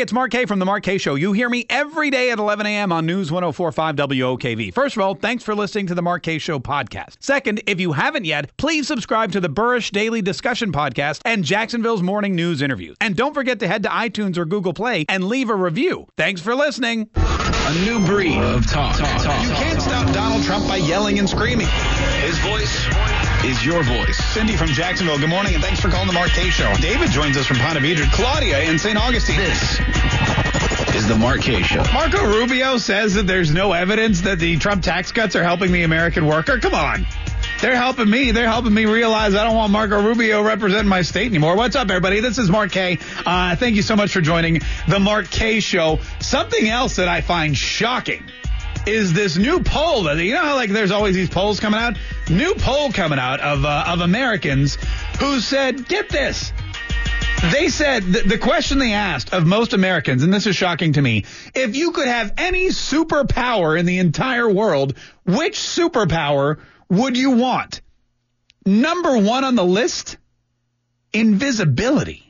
Hey, it's Mark Kaye from The Mark Kaye Show. You hear me every day at 11 a.m. on News 1045 WOKV. First of all, thanks for listening to The Mark Kaye Show podcast. Second, if you haven't yet, please subscribe to the Burrish Daily Discussion podcast and Jacksonville's Morning News interviews. And don't forget to head to iTunes or Google Play and leave a review. Thanks for listening. A new breed of talk. talk, talk. You can't stop Donald Trump by yelling and screaming. His voice is your voice. Cindy from Jacksonville, good morning, and thanks for calling the Mark Kaye Show. David joins us from Ponte Vedra. Claudia in St. Augustine. This is the Mark Kaye Show. Marco Rubio says that there's no evidence that the Trump tax cuts are helping the American worker. Come on. They're helping me. They're helping me realize I don't want Marco Rubio representing my state anymore. What's up, everybody? This is Mark Kaye. Uh, thank you so much for joining the Mark Kaye Show. Something else that I find shocking is this new poll that you know how like there's always these polls coming out. New poll coming out of uh, of Americans who said, get this. They said the, the question they asked of most Americans, and this is shocking to me, if you could have any superpower in the entire world, which superpower would you want? Number one on the list, invisibility.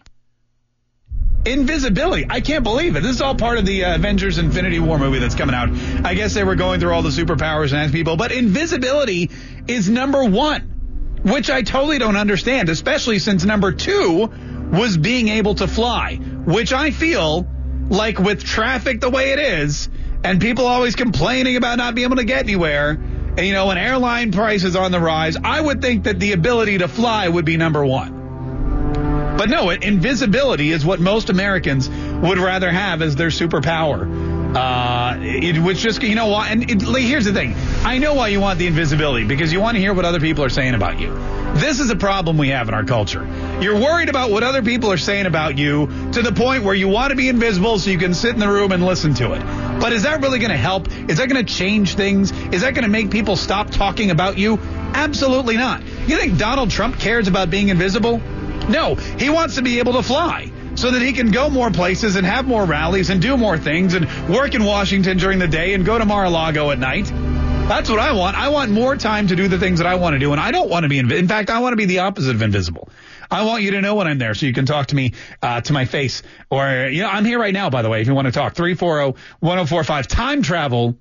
Invisibility. I can't believe it. This is all part of the uh, Avengers Infinity War movie that's coming out. I guess they were going through all the superpowers and people, but invisibility is number one, which I totally don't understand, especially since number two was being able to fly, which I feel like with traffic the way it is, and people always complaining about not being able to get anywhere, and you know, when airline prices on the rise, I would think that the ability to fly would be number one. But no, invisibility is what most Americans would rather have as their superpower. Uh, it was just, you know? And it, here's the thing. I know why you want the invisibility because you want to hear what other people are saying about you. This is a problem we have in our culture. You're worried about what other people are saying about you to the point where you want to be invisible so you can sit in the room and listen to it. But is that really going to help? Is that going to change things? Is that going to make people stop talking about you? Absolutely not. You think Donald Trump cares about being invisible? No, he wants to be able to fly so that he can go more places and have more rallies and do more things and work in Washington during the day and go to Mar-a-Lago at night. That's what I want. I want more time to do the things that I want to do, and I don't want to be invi- in fact, I want to be the opposite of invisible. I want you to know when I'm there so you can talk to me uh, to my face. Or, you know, I'm here right now, by the way, if you want to talk. 340 1045. Time travel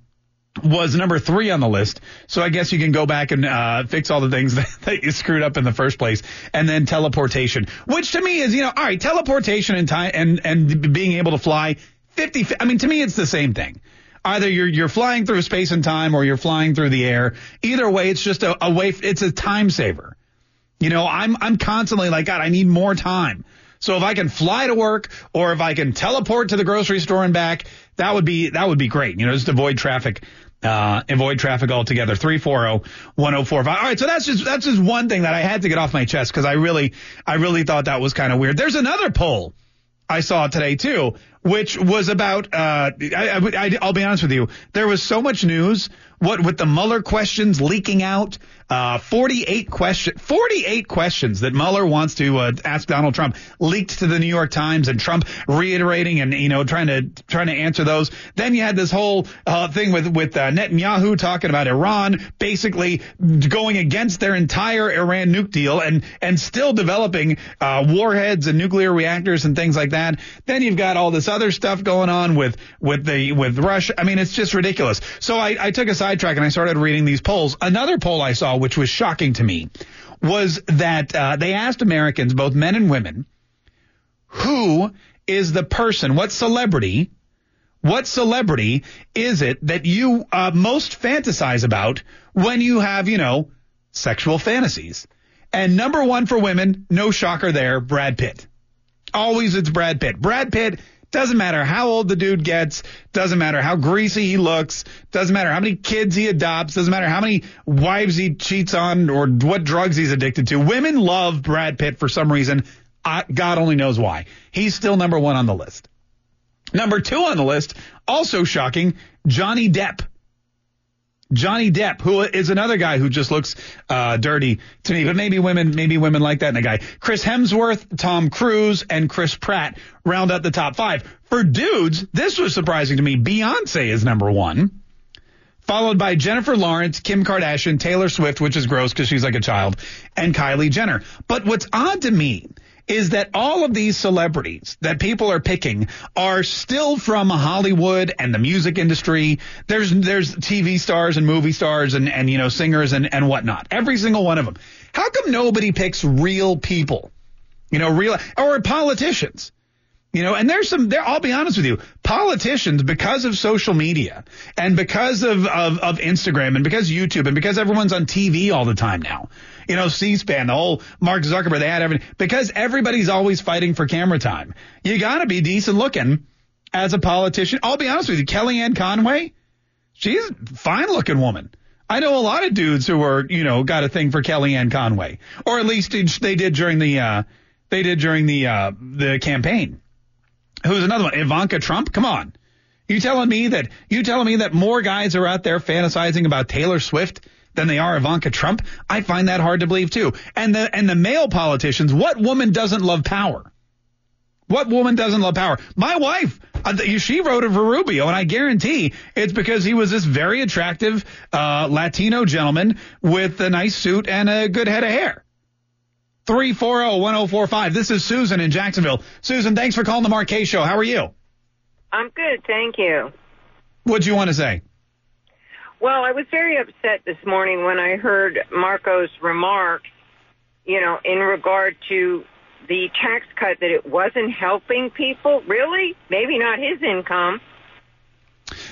was number three on the list. So I guess you can go back and uh, fix all the things that, that, you screwed up in the first place. And then teleportation, which to me is, you know, all right, teleportation and time and, and being able to fly 50, I mean, to me, it's the same thing. Either you're, you're flying through space and time or you're flying through the air. Either way, it's just a, a way, it's a time saver. You know, I'm, I'm constantly like, God, I need more time. So if I can fly to work or if I can teleport to the grocery store and back, that would be that would be great. You know, just avoid traffic uh, avoid traffic altogether. 340-1045. All right. So that's just, that's just one thing that I had to get off my chest because I really, I really thought that was kind of weird. There's another poll I saw today too, which was about, uh, I, will be honest with you. There was so much news what with the Mueller questions leaking out, uh, 48 question, 48 questions that Mueller wants to uh, ask Donald Trump leaked to the New York Times, and Trump reiterating and you know trying to trying to answer those. Then you had this whole uh, thing with with uh, Netanyahu talking about Iran, basically going against their entire Iran nuke deal, and and still developing uh, warheads and nuclear reactors and things like that. Then you've got all this other stuff going on with with the with Russia. I mean, it's just ridiculous. So I, I took a sidetrack and I started reading these polls. Another poll I saw, which was shocking to me, was that uh, they asked Americans, both men and women, who is the person, what celebrity, what celebrity is it that you uh, most fantasize about when you have, you know, sexual fantasies? And number one for women, no shocker there, Brad Pitt. Always it's Brad Pitt. Brad Pitt doesn't matter how old the dude gets. Doesn't matter how greasy he looks. Doesn't matter how many kids he adopts. Doesn't matter how many wives he cheats on or what drugs he's addicted to. Women love Brad Pitt for some reason. I, God only knows why. He's still number one on the list. Number two on the list, also shocking, Johnny Depp. Johnny Depp, who is another guy who just looks uh, dirty to me, but maybe women, maybe women like that in a guy. Chris Hemsworth, Tom Cruise, and Chris Pratt round out the top five. For dudes, this was surprising to me. Beyonce is number one, followed by Jennifer Lawrence, Kim Kardashian, Taylor Swift, which is gross because she's like a child, and Kylie Jenner. But what's odd to me is that all of these celebrities that people are picking are still from Hollywood and the music industry. There's there's TV stars and movie stars and and you know singers and and whatnot. Every single one of them. How come nobody picks real people? You know, real or politicians. You know, and there's some there I'll be honest with you, politicians because of social media and because of, of of Instagram and because YouTube and because everyone's on TV all the time now. You know, C-SPAN, the whole Mark Zuckerberg, they had everything because everybody's always fighting for camera time. You got to be decent looking as a politician. I'll be honest with you, Kellyanne Conway, she's a fine looking woman. I know a lot of dudes who are, you know, got a thing for Kellyanne Conway, or at least they did during the uh, they did during the uh, the campaign. Who's another one? Ivanka Trump? Come on. You telling me that you telling me that more guys are out there fantasizing about Taylor Swift than they are Ivanka Trump? I find that hard to believe too. And the and the male politicians, what woman doesn't love power? What woman doesn't love power? My wife, uh, she voted for Rubio, and I guarantee it's because he was this very attractive uh, Latino gentleman with a nice suit and a good head of hair. 340-1045. This is Susan in Jacksonville. Susan, thanks for calling the Kaye Show. How are you? I'm good, thank you. What'd you want to say? Well, I was very upset this morning when I heard Marco's remarks, you know, in regard to the tax cut that it wasn't helping people. Really? Maybe not his income.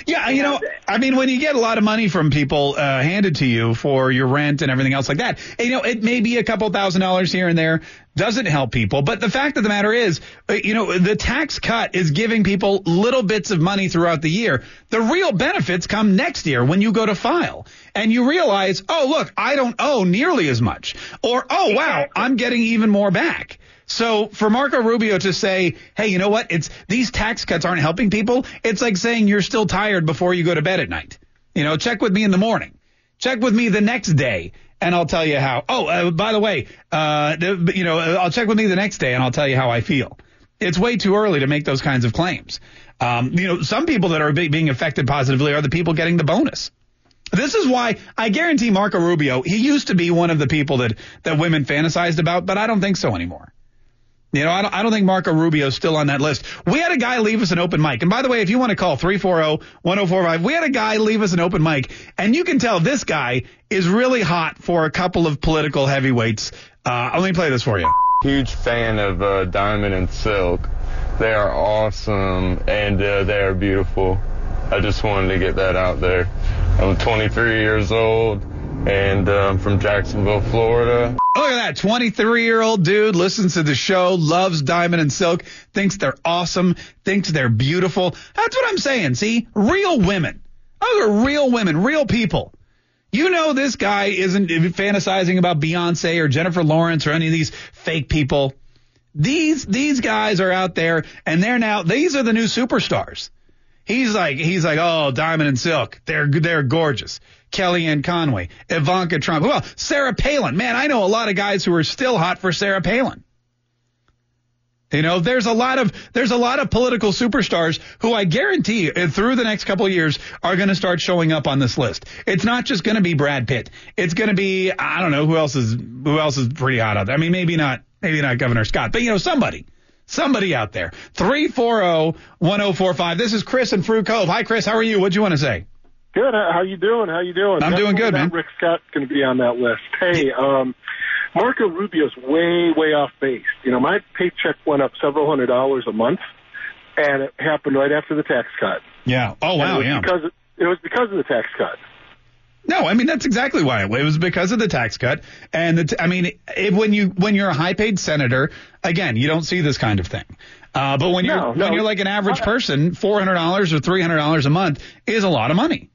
Yeah, you know, I mean, when you get a lot of money from people uh, handed to you for your rent and everything else like that, you know, it may be a couple thousand dollars here and there, doesn't help people. But the fact of the matter is, uh, you know, the tax cut is giving people little bits of money throughout the year. The real benefits come next year when you go to file and you realize, oh, look, I don't owe nearly as much. Or, oh, wow, I'm getting even more back. So for Marco Rubio to say, hey, you know what? It's these tax cuts aren't helping people. It's like saying you're still tired before you go to bed at night. You know, check with me in the morning. Check with me the next day and I'll tell you how. Oh, uh, by the way, uh, you know, I'll check with me the next day and I'll tell you how I feel. It's way too early to make those kinds of claims. Um, you know, some people that are being affected positively are the people getting the bonus. This is why I guarantee Marco Rubio, he used to be one of the people that, that women fantasized about, but I don't think so anymore. You know, I don't, I don't think Marco Rubio is still on that list. We had a guy leave us an open mic. And by the way, if you want to call 340-1045, we had a guy leave us an open mic. And you can tell this guy is really hot for a couple of political heavyweights. Uh, let me play this for you. Huge fan of uh, Diamond and Silk. They are awesome and uh, they are beautiful. I just wanted to get that out there. I'm 23 years old and um, from Jacksonville, Florida. Look at that 23 year old dude listens to the show, loves Diamond and Silk, thinks they're awesome, thinks they're beautiful. That's what I'm saying. See, real women. Those are real women, real people. You know this guy isn't fantasizing about Beyonce or Jennifer Lawrence or any of these fake people. These these guys are out there and they're now these are the new superstars. He's like he's like, "Oh, Diamond and Silk. They're they're gorgeous." Kellyanne Conway, Ivanka Trump. Well, Sarah Palin. Man, I know a lot of guys who are still hot for Sarah Palin. You know, there's a lot of there's a lot of political superstars who I guarantee uh, through the next couple of years are going to start showing up on this list. It's not just going to be Brad Pitt. It's going to be I don't know who else is who else is pretty hot out there. I mean, maybe not maybe not Governor Scott, but you know somebody. Somebody out there. 340-1045. This is Chris in Fruit Cove. Hi Chris, how are you? What do you want to say? Good. How you doing? How you doing? I'm doing good, man. Rick Scott's going to be on that list. Hey, um, Marco Rubio's way, way off base. You know, my paycheck went up several hundred dollars a month, and it happened right after the tax cut. Yeah. Oh, wow. yeah. Because it, it was because of the tax cut. No, I mean that's exactly why it was because of the tax cut, and the t- I mean it, when you when you're a high paid senator, again you don't see this kind of thing. Uh, but when you're no, when you're like an average person, four hundred dollars or three hundred dollars a month is a lot of money.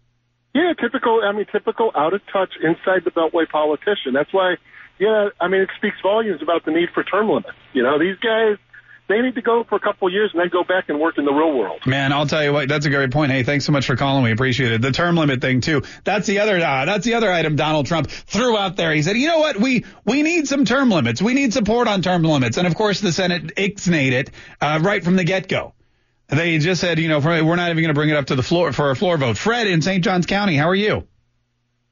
Yeah, typical. I mean, typical out of touch inside the beltway politician. That's why. Yeah, I mean, it speaks volumes about the need for term limits. You know, these guys they need to go for a couple of years and then go back and work in the real world. Man, I'll tell you what, that's a great point. Hey, thanks so much for calling. We appreciate it. The term limit thing too. That's the other. Uh, that's the other item Donald Trump threw out there. He said, you know what, we we need some term limits. We need support on term limits, and of course the Senate ixnayed it uh, right from the get go. They just said, you know, we're not even going to bring it up to the floor for a floor vote. Fred in St. Johns County, how are you?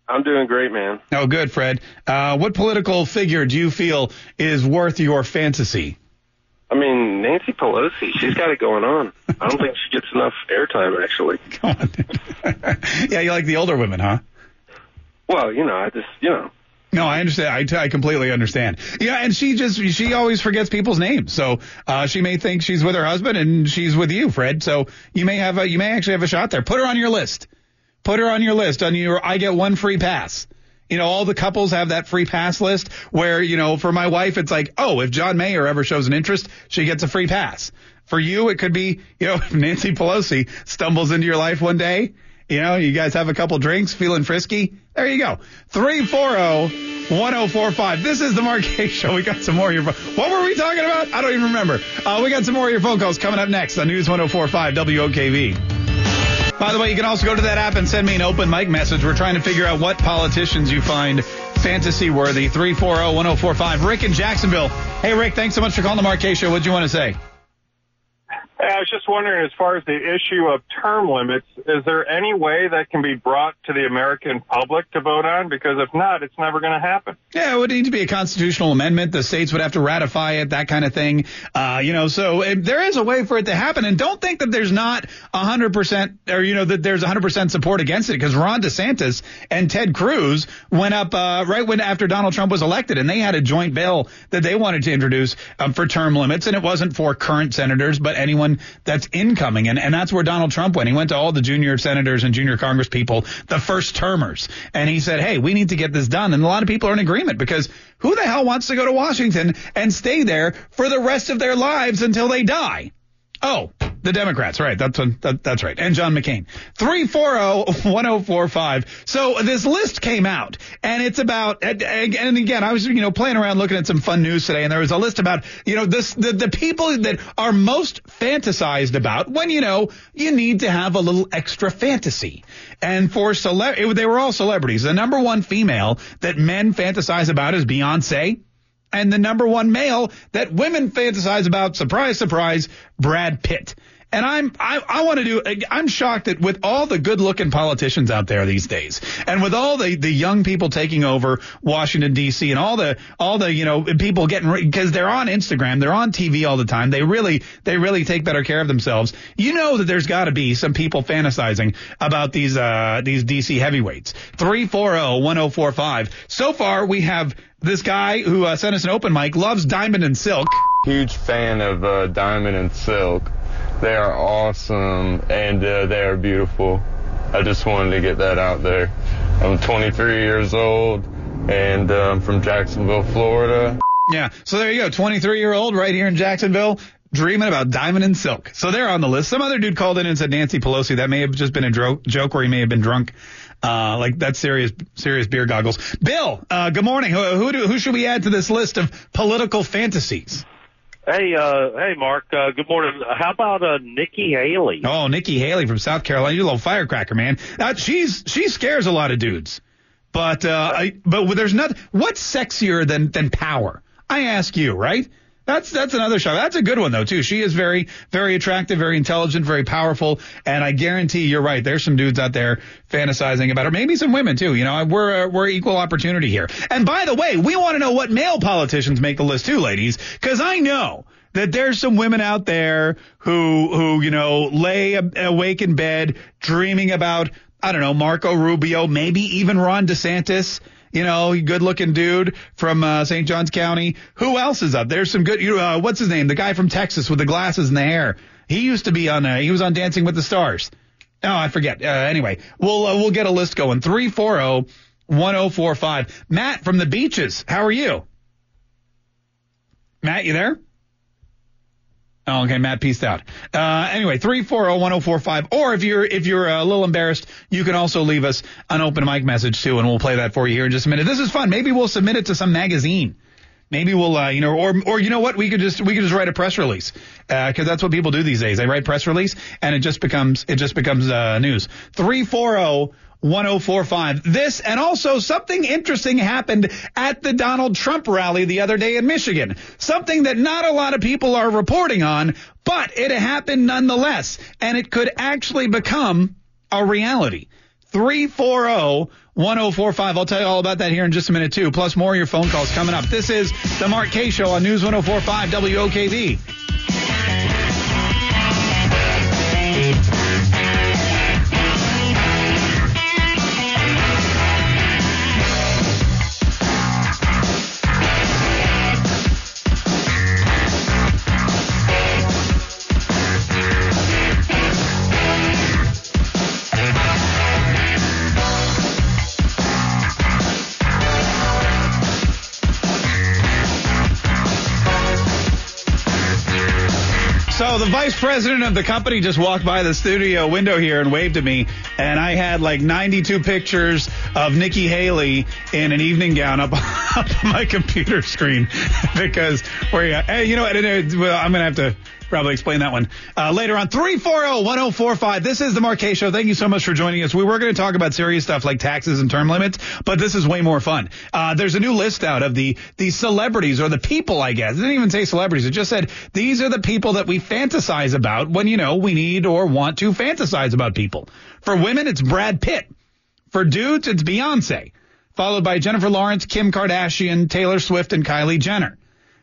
I'm doing great, man. Oh, good, Fred. Uh, what political figure do you feel is worth your fantasy? I mean, Nancy Pelosi, she's got it going on. I don't think she gets enough airtime, actually. Come on. yeah, you like the older women, huh? Well, you know, I just, you know. No, I understand. I, t- I completely understand. Yeah, and she just she always forgets people's names. So uh, she may think she's with her husband and she's with you, Fred. So you may have a you may actually have a shot there. Put her on your list. Put her on your list on your I get one free pass. You know, all the couples have that free pass list where, you know, for my wife, it's like, oh, if John Mayer ever shows an interest, she gets a free pass. For you, it could be, you know, if Nancy Pelosi stumbles into your life one day, you know, you guys have a couple drinks, feeling frisky. There you go. 340-1045. This is the Kaye Show. We got some more of your, what were we talking about? I don't even remember. Uh, we got some more of your phone calls coming up next on News 1045 WOKV. By the way, you can also go to that app and send me an open mic message. We're trying to figure out what politicians you find fantasy worthy. 340-1045. Rick in Jacksonville. Hey, Rick, thanks so much for calling the Kaye Show. What'd you want to say? I was just wondering, as far as the issue of term limits, is there any way that can be brought to the American public to vote on? Because if not, it's never going to happen. Yeah, it would need to be a constitutional amendment. The states would have to ratify it, that kind of thing. Uh, you know, so it, there is a way for it to happen. And don't think that there's not 100% or, you know, that there's 100% support against it because Ron DeSantis and Ted Cruz went up uh, right when after Donald Trump was elected and they had a joint bill that they wanted to introduce um, for term limits. And it wasn't for current senators, but anyone that's incoming. And, and that's where Donald Trump went. He went to all the junior senators and junior Congress people, the first termers. And he said, hey, we need to get this done. And a lot of people are in agreement because who the hell wants to go to Washington and stay there for the rest of their lives until they die? Oh, the Democrats, right? That's that, that's right. And John McCain. 340-1045. So this list came out and it's about, and again, I was, you know, playing around looking at some fun news today and there was a list about, you know, this, the, the people that are most fantasized about when, you know, you need to have a little extra fantasy. And for cele, they were all celebrities. The number one female that men fantasize about is Beyonce and the number one male that women fantasize about, surprise, surprise, Brad Pitt. And I'm I, I want to do I'm shocked that with all the good looking politicians out there these days and with all the the young people taking over Washington DC and all the all the you know people getting because they're on Instagram they're on TV all the time they really they really take better care of themselves. You know that there's got to be some people fantasizing about these uh these DC heavyweights. 340-1045 so far we have this guy who uh, sent us an open mic loves Diamond and Silk. Huge fan of uh, Diamond and Silk they are awesome and uh, they are beautiful. I just wanted to get that out there. I'm 23 years old and uh, I'm from Jacksonville, Florida. Yeah, so there you go, 23 year old right here in Jacksonville. Dreaming about diamond and silk. So they're on the list. Some other dude called in and said Nancy Pelosi. That may have just been a dro- joke or he may have been drunk. Uh, like that's serious, serious beer goggles. Bill, uh, good morning. Who, who, do, who should we add to this list of political fantasies? Hey, uh, hey, Mark. Uh, good morning. How about uh, Nikki Haley? Oh, Nikki Haley from South Carolina. You're a little firecracker, man. Uh, she's she scares a lot of dudes, but uh, I, but there's not. What's sexier than than power? I ask you, right? That's that's another shot. That's a good one though too. She is very very attractive, very intelligent, very powerful, and I guarantee you're right. There's some dudes out there fantasizing about her. Maybe some women too. You know, we're uh, we're equal opportunity here. And by the way, we want to know what male politicians make the list too, ladies, because I know that there's some women out there who who you know lay awake in bed dreaming about I don't know Marco Rubio, maybe even Ron DeSantis you know, good looking dude from uh, St. Johns County. Who else is up? There's some good. You uh, what's his name? The guy from Texas with the glasses and the hair. He used to be on. Uh, he was on Dancing with the Stars. Oh, I forget. Uh, anyway, we'll uh, we'll get a list going. Three four zero one zero four five. Matt from the beaches. How are you? Matt, you there? Oh, okay, Matt pieced out. Uh, anyway, 340-1045. Or if you're, if you're a little embarrassed, you can also leave us an open mic message too, and we'll play that for you here in just a minute. This is fun. Maybe we'll submit it to some magazine. Maybe we'll, uh, you know, or, or you know what? We could just, we could just write a press release. Uh, cause that's what people do these days. They write press release and it just becomes, it just becomes, uh, news. 340 1045. This and also something interesting happened at the Donald Trump rally the other day in Michigan. Something that not a lot of people are reporting on, but it happened nonetheless. And it could actually become a reality. 340 1045. I'll tell you all about that here in just a minute, too. Plus, more of your phone calls coming up. This is the Mark Kaye Show on News 1045 WOKV. Vice president of the company just walked by the studio window here and waved at me, and I had like 92 pictures of Nikki Haley in an evening gown up, on my computer screen because where hey, you know what? Uh, I'm gonna have to probably explain that one uh, later on. 340-1045. This is the Mark Kaye Show. Thank you so much for joining us. We were going to talk about serious stuff like taxes and term limits, but this is way more fun. Uh, there's a new list out of the the celebrities or the people, I guess. It didn't even say celebrities. It just said these are the people that we fantasize about when you know we need or want to fantasize about people. For women, it's Brad Pitt. For dudes, it's Beyonce, followed by Jennifer Lawrence, Kim Kardashian, Taylor Swift, and Kylie Jenner.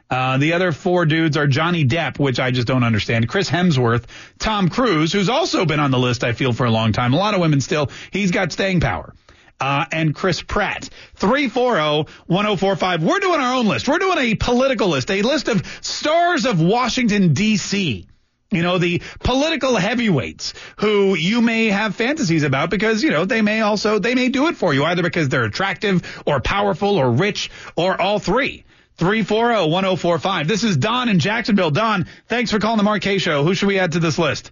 Uh, the other four dudes are Johnny Depp, which I just don't understand, Chris Hemsworth, Tom Cruise, who's also been on the list, I feel, for a long time. A lot of women still. He's got staying power. Uh, and Chris Pratt. 340-1045. We're doing our own list. We're doing a political list, a list of stars of Washington, D.C. You know, the political heavyweights who you may have fantasies about because, you know, they may also, they may do it for you either because they're attractive or powerful or rich or all three. 340-1045. This is Don in Jacksonville. Don, thanks for calling the Mark Kaye Show. Who should we add to this list?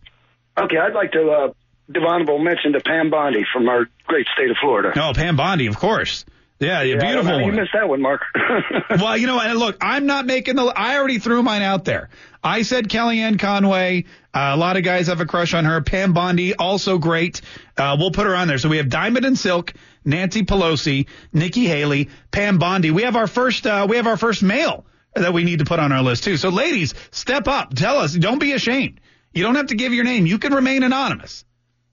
Okay, I'd like to, uh, Devonable mention to Pam Bondi from our great state of Florida. Oh, Pam Bondi, of course. Yeah, yeah beautiful know, You missed that one, Mark. well, you know, and look, I'm not making the. I already threw mine out there. I said Kellyanne Conway. Uh, a lot of guys have a crush on her. Pam Bondi, also great. Uh, we'll put her on there. So we have Diamond and Silk, Nancy Pelosi, Nikki Haley, Pam Bondi. We have our first. Uh, we have our first male that we need to put on our list too. So ladies, step up. Tell us. Don't be ashamed. You don't have to give your name. You can remain anonymous.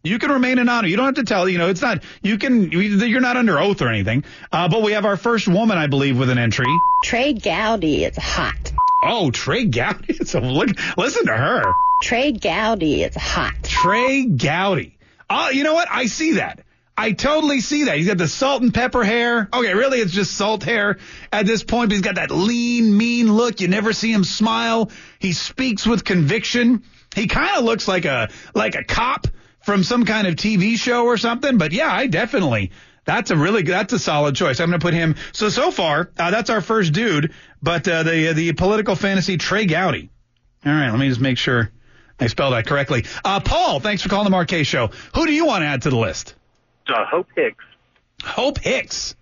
You can remain anonymous. You don't have to tell. You know, it's not. You can. You're not under oath or anything. Uh, but we have our first woman, I believe, with an entry. Trey Gowdy is hot. Oh, Trey Gowdy. So look, listen to her. Trey Gowdy is hot. Trey Gowdy. Oh, you know what? I see that. I totally see that. He's got the salt and pepper hair. Okay, really, it's just salt hair at this point. But he's got that lean, mean look. You never see him smile. He speaks with conviction. He kind of looks like a like a cop from some kind of TV show or something. But yeah, I definitely. That's a really that's a solid choice. I'm going to put him. So so far, uh, that's our first dude. But uh, the the political fantasy Trey Gowdy. All right, let me just make sure I spell that correctly. Uh, Paul, thanks for calling the Mark Kaye Show. Who do you want to add to the list? Uh, Hope Hicks. Hope Hicks.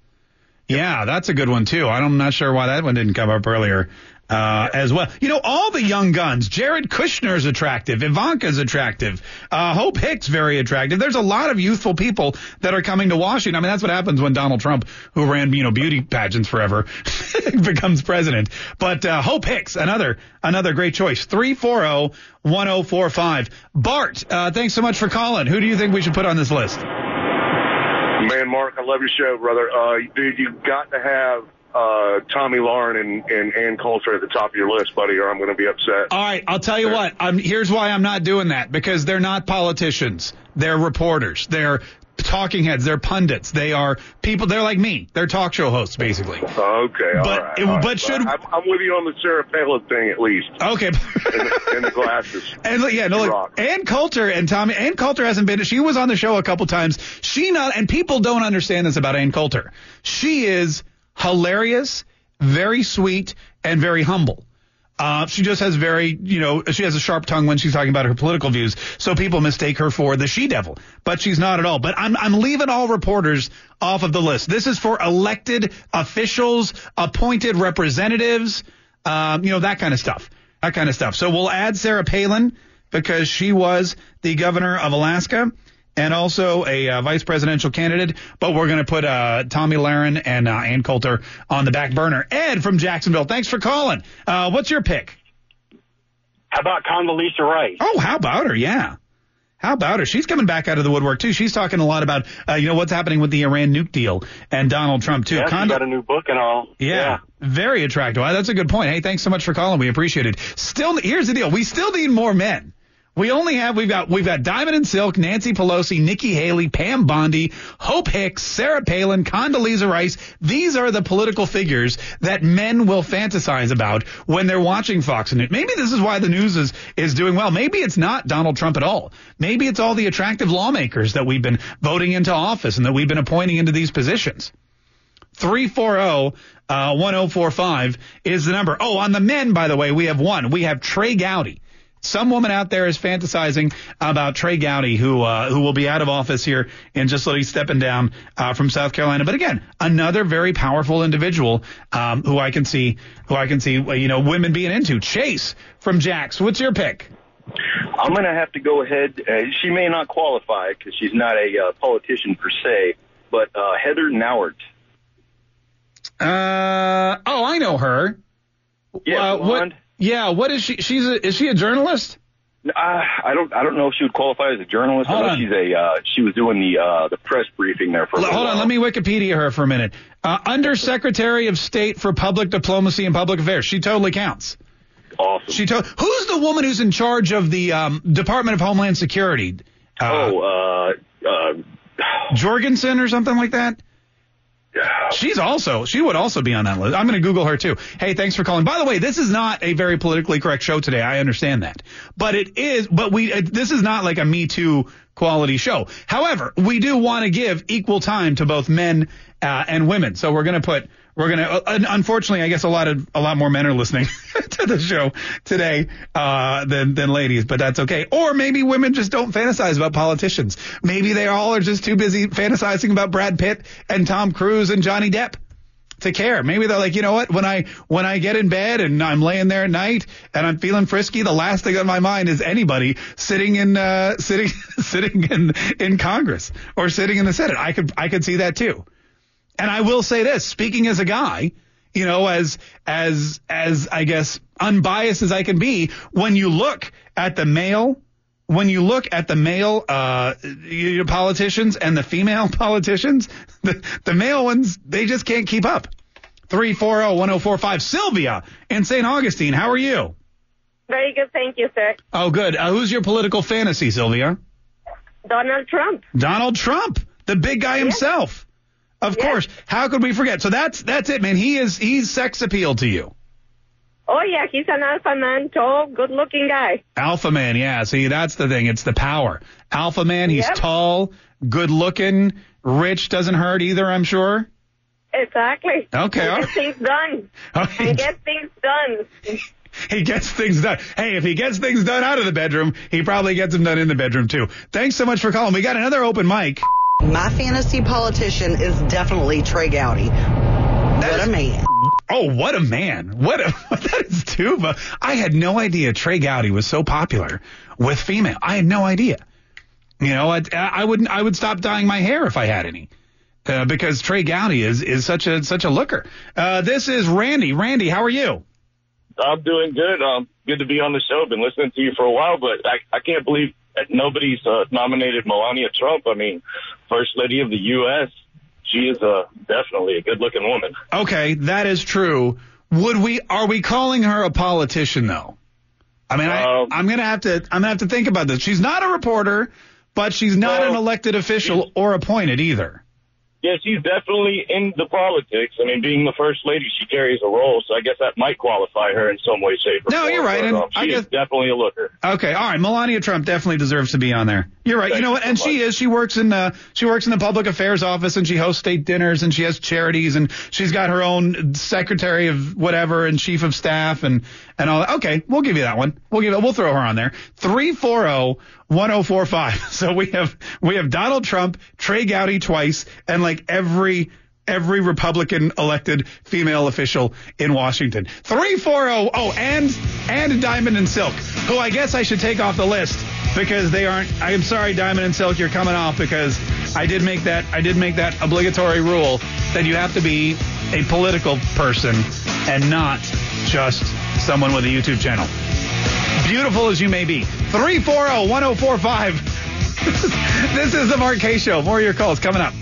Yeah, that's a good one too. I'm not sure why that one didn't come up earlier. Uh, as well. You know, all the young guns. Jared Kushner's attractive. Ivanka's attractive. Uh, Hope Hicks very attractive. There's a lot of youthful people that are coming to Washington. I mean, that's what happens when Donald Trump, who ran, you know, beauty pageants forever, becomes president. But, uh, Hope Hicks, another, another great choice. 340-1045. Bart, uh, thanks so much for calling. Who do you think we should put on this list? Man, Mark, I love your show, brother. Uh, dude, you got to have uh, Tomi Lahren and, and Ann Coulter at the top of your list, buddy, or I'm going to be upset. All right, I'll tell you what. I'm, here's why I'm not doing that because they're not politicians. They're reporters. They're talking heads. They're pundits. They are people. They're like me. They're talk show hosts, basically. Okay, all But- right, it- right. but should- I'm, I'm with you on the Sarah Palin thing at least, Okay. and the, and the glasses. And look, yeah, no, rock. Ann Coulter and Tommy, Ann Coulter hasn't been, she was on the show a couple times. She not, and people don't understand this about Ann Coulter. She is hilarious, very sweet, and very humble. Uh, she just has very, you know, she has a sharp tongue when she's talking about her political views, so people mistake her for the she-devil, but she's not at all. But I'm, I'm leaving all reporters off of the list. This is for elected officials, appointed representatives, um, you know, that kind of stuff, that kind of stuff. So we'll add Sarah Palin because she was the governor of Alaska and also a uh, vice presidential candidate. But we're going to put uh, Tomi Lahren and uh, Ann Coulter on the back burner. Ed from Jacksonville, thanks for calling. Uh, what's your pick? How about Condoleezza Rice? Oh, how about her? Yeah. How about her? She's coming back out of the woodwork too. She's talking a lot about, uh, you know, what's happening with the Iran nuke deal and Donald Trump too. Yeah, Condo- got a new book and all. yeah, very attractive. Well, that's a good point. Hey, thanks so much for calling. We appreciate it. Still, here's the deal. We still need more men. We only have we've got we've got Diamond and Silk, Nancy Pelosi, Nikki Haley, Pam Bondi, Hope Hicks, Sarah Palin, Condoleezza Rice. These are the political figures that men will fantasize about when they're watching Fox News. Maybe this is why the news is is doing well. Maybe it's not Donald Trump at all. Maybe it's all the attractive lawmakers that we've been voting into office and that we've been appointing into these positions. 340 uh, 1045 is the number. Oh, on the men, by the way, we have one. We have Trey Gowdy. Some woman out there is fantasizing about Trey Gowdy, who uh, who will be out of office here and just literally stepping down uh, from South Carolina. But again, another very powerful individual um, who I can see who I can see uh, you know women being into. Chase from Jax, what's your pick? I'm going to have to go ahead. Uh, she may not qualify because she's not a uh, politician per se, but uh, Heather Nauert. Uh oh, I know her. Yeah, Uh, what? Yeah, what is she? She's a, is she a journalist? Uh, I don't. I don't know if she would qualify as a journalist. Hold I know on. she's a. Uh, she was doing the uh, the press briefing there for. a L- little Hold on, let me Wikipedia her for a minute. Uh, Under Secretary of State for Public Diplomacy and Public Affairs. She totally counts. Awesome. She to- Who's the woman who's in charge of the um, Department of Homeland Security? Uh, oh, uh, uh, Jorgensen or something like that. She's also she would also be on that list. I'm going to Google her too. Hey, thanks for calling. By the way, this is not a very politically correct show today. I understand that, but it is. But we this is not like a Me Too quality show. However, we do want to give equal time to both men uh, and women. So we're going to put we're to. Uh, unfortunately, I guess a lot of a lot more men are listening to the show today uh, than than ladies, but that's okay. Or maybe women just don't fantasize about politicians. Maybe they all are just too busy fantasizing about Brad Pitt and Tom Cruise and Johnny Depp to care. Maybe they're like, you know what? When I when I get in bed and I'm laying there at night and I'm feeling frisky, the last thing on my mind is anybody sitting in uh, sitting sitting in in Congress or sitting in the Senate. I could I could see that too. And I will say this, speaking as a guy, you know, as as as I guess unbiased as I can be, when you look at the male when you look at the male uh, politicians and the female politicians, the, the male ones, they just can't keep up. 340-1045. Sylvia in St. Augustine, how are you? Very good, thank you, sir. Oh, good. Uh, who's your political fantasy, Sylvia? Donald Trump. Donald Trump, the big guy himself. Of course. How could we forget? So that's that's it, man. He is he's sex appeal to you. Oh yeah, he's an alpha man, tall, good-looking guy. Alpha man, yeah. See, that's the thing. It's the power. Alpha man, he's Yep. tall, good looking, rich, doesn't hurt either, I'm sure. Exactly. Okay, right. get things done. Okay. And get things done. He gets things done. Hey, if he gets things done out of the bedroom, he probably gets them done in the bedroom too. Thanks so much for calling. We got another open mic. My fantasy politician is definitely Trey Gowdy. What a man. Oh, what a man. What a, that is too, I had no idea Trey Gowdy was so popular with female. I had no idea. You know, I, I wouldn't, I would stop dyeing my hair if I had any. Uh, because Trey Gowdy is, is such a, such a looker. Uh, this is Randy. Randy, how are you? I'm doing good. Um, good to be on the show. Been listening to you for a while, but I, I can't believe that nobody's uh, nominated Melania Trump. I mean, First Lady of the U.S. She is uh, definitely a good-looking woman. Okay, that is true. Would we, are we calling her a politician though? I mean, I, I'm gonna have to, I'm gonna have to think about this. She's not a reporter, but she's not an elected official or appointed either. Yeah, she's definitely in the politics. I mean, being the First Lady, she carries a role, so I guess that might qualify her in some way, shape, or No, form. you're right, and um, I she guess- is definitely a looker. Okay, all right. Melania Trump definitely deserves to be on there. You're right. you know what? so And she much. is. She works in uh she works in the public affairs office and she hosts state dinners and she has charities and she's got her own secretary of whatever and chief of staff and and all that. Okay, we'll give you that one. We'll give it. We'll throw her on there. Three four zero one zero four five. So we have we have Donald Trump, Trey Gowdy twice, and like every every Republican elected female official in Washington. 340 oh and and Diamond and Silk, who I guess I should take off the list because they aren't I am sorry Diamond and Silk you're coming off because I did make that I did make that obligatory rule that you have to be a political person and not just someone with a YouTube channel. Beautiful as you may be. 340 1045. This is the Mark Kaye Show. More of your calls coming up.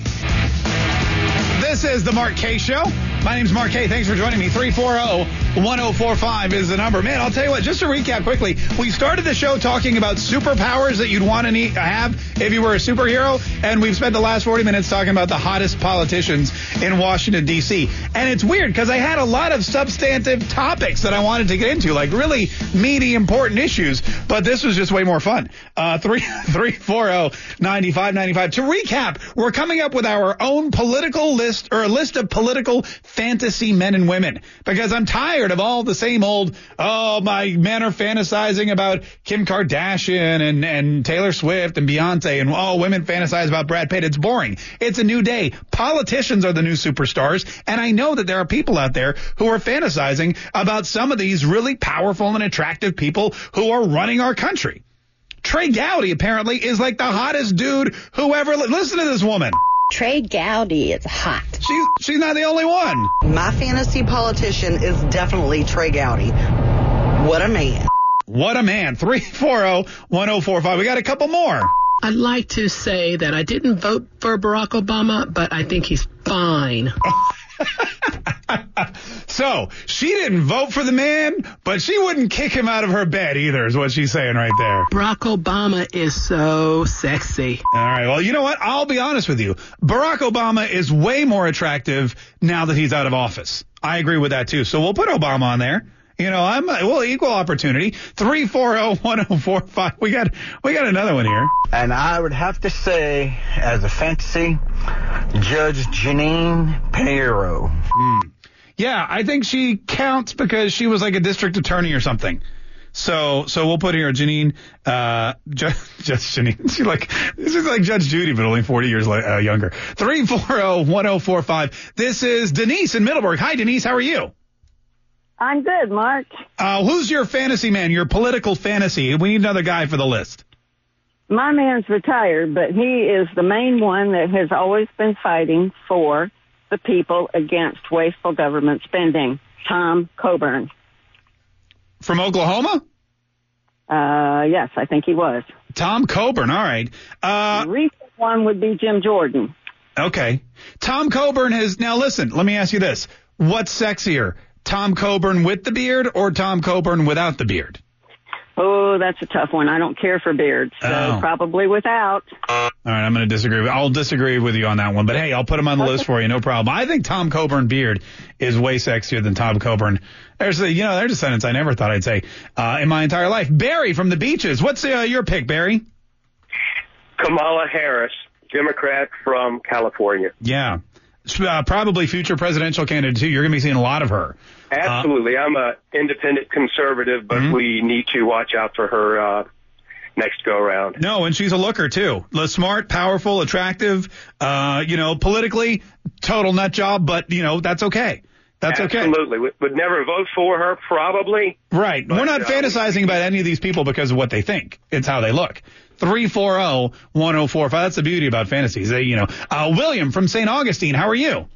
This is the Mark Kaye Show. My name's Mark Kaye. Thanks for joining me. Oh, 340-1045 is the number. Man, I'll tell you what, just to recap quickly, we started the show talking about superpowers that you'd want to need, have if you were a superhero, and we've spent the last 40 minutes talking about the hottest politicians in Washington, D.C. And it's weird because I had a lot of substantive topics that I wanted to get into, like really meaty, important issues, but this was just way more fun. Uh, 340-9595. To recap, we're coming up with our own political list, or a list of political fantasy men and women, because I'm tired tired of all the same old, oh, my men are fantasizing about Kim Kardashian and, and Taylor Swift and Beyonce and, oh, women fantasize about Brad Pitt. It's boring. It's a new day. Politicians are the new superstars. And I know that there are people out there who are fantasizing about some of these really powerful and attractive people who are running our country. Trey Gowdy apparently is like the hottest dude who ever li- listen to this woman. Trey Gowdy is hot. She's she's not the only one. My fantasy politician is definitely Trey Gowdy. What a man. What a man. 340-1045. We got a couple more. I'd like to say that I didn't vote for Barack Obama, but I think he's fine. So she didn't vote for the man, but she wouldn't kick him out of her bed either, is what she's saying right there. Barack Obama is so sexy. All right. Well, you know what? I'll be honest with you. Barack Obama is way more attractive now that he's out of office. I agree with that too. So we'll put Obama on there. You know, I'm well equal opportunity. Three four zero one zero four five. We got we got another one here. And I would have to say, as a fantasy, Judge Jeanine Pirro. Yeah, I think she counts because she was like a district attorney or something. So, so we'll put here Jeanine, uh, Judge, Judge Jeanine. She's like, this is like Judge Judy, but only 40 years uh, younger. 340-1045. This is Denise in Middleburg. Hi, Denise. How are you? I'm good, Mark. Uh, who's your fantasy man, your political fantasy? We need another guy for the list. My man's retired, but he is the main one that has always been fighting for the people against wasteful government spending. Tom Coburn. From Oklahoma? Uh, yes, I think he was. Tom Coburn. All right. Uh, the recent one would be Jim Jordan. Okay. Tom Coburn has, now listen, let me ask you this. What's sexier? Tom Coburn with the beard or Tom Coburn without the beard? Oh, that's a tough one. I don't care for beards, so Oh. probably without. All right, I'm going to disagree. with- I'll disagree with you on that one, but hey, I'll put him on the list for you, no problem. I think Tom Coburn beard is way sexier than Tom Coburn. There's, a, you know, there's a sentence I never thought I'd say uh, in my entire life. Barry from the beaches. What's uh, your pick, Barry? Kamala Harris, Democrat from California. Yeah, uh, probably future presidential candidate too. You're going to be seeing a lot of her. Absolutely. I'm a independent conservative, but Mm-hmm. we need to watch out for her uh, next go around. No, and she's a looker too. Smart, powerful, attractive. Uh, you know, politically, total nut job, but you know that's okay. That's okay. Absolutely. Would, would never vote for her, probably. Right. We're not fantasizing about any of these people because of what they think. It's how they look. 340-1045. That's the beauty about fantasies. They, you know, uh, William from St. Augustine. How are you?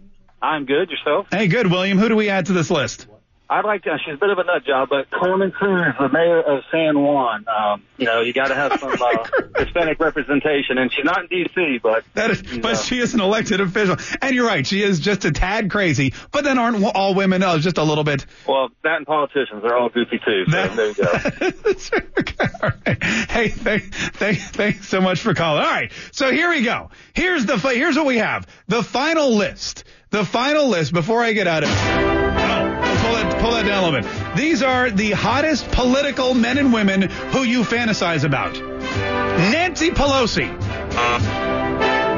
I'm good. Yourself? Hey, good, William. Who do we add to this list? I'd like to. She's a bit of a nut job, but Carmen Cruz, the mayor of San Juan. Um, you know, you got to have some uh, Hispanic representation, and she's not in D.C., but That is, but she is an elected official. And you're right. She is just a tad crazy. But then aren't all women uh, just a little bit? well, that and politicians, they're all goofy too. So there you go. Hey, thank, thank, thanks so much for calling. All right. So here we go. Here's the, here's what we have. The final list. The final list before I get out of. Oh, bit. These are the hottest political men and women who you fantasize about. Nancy Pelosi.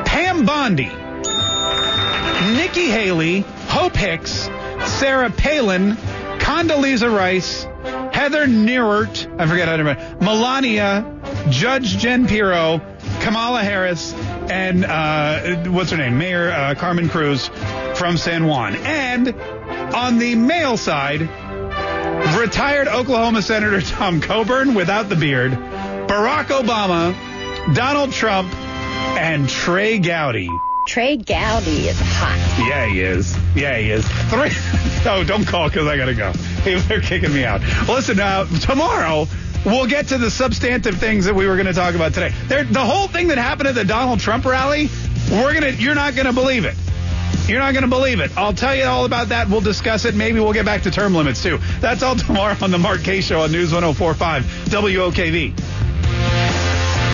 Pam Bondi. Nikki Haley. Hope Hicks. Sarah Palin. Condoleezza Rice. Heather Nearert. I forget how to remember. Melania. Judge Jen Pirro. Kamala Harris. And uh, what's her name? Mayor uh, Carmen Cruz from San Juan. And on the male side, retired Oklahoma Senator Tom Coburn without the beard, Barack Obama, Donald Trump, and Trey Gowdy. Trey Gowdy is hot. Yeah, he is. Yeah, he is. Three. Oh, don't call because I gotta go. They're kicking me out. Listen, uh, tomorrow we'll get to the substantive things that we were going to talk about today. There, the whole thing that happened at the Donald Trump rally, we're gonna. You're not gonna believe it. You're not going to believe it. I'll tell you all about that. We'll discuss it. Maybe we'll get back to term limits too. That's all tomorrow on the Mark Kaye Show on News 1045 WOKV.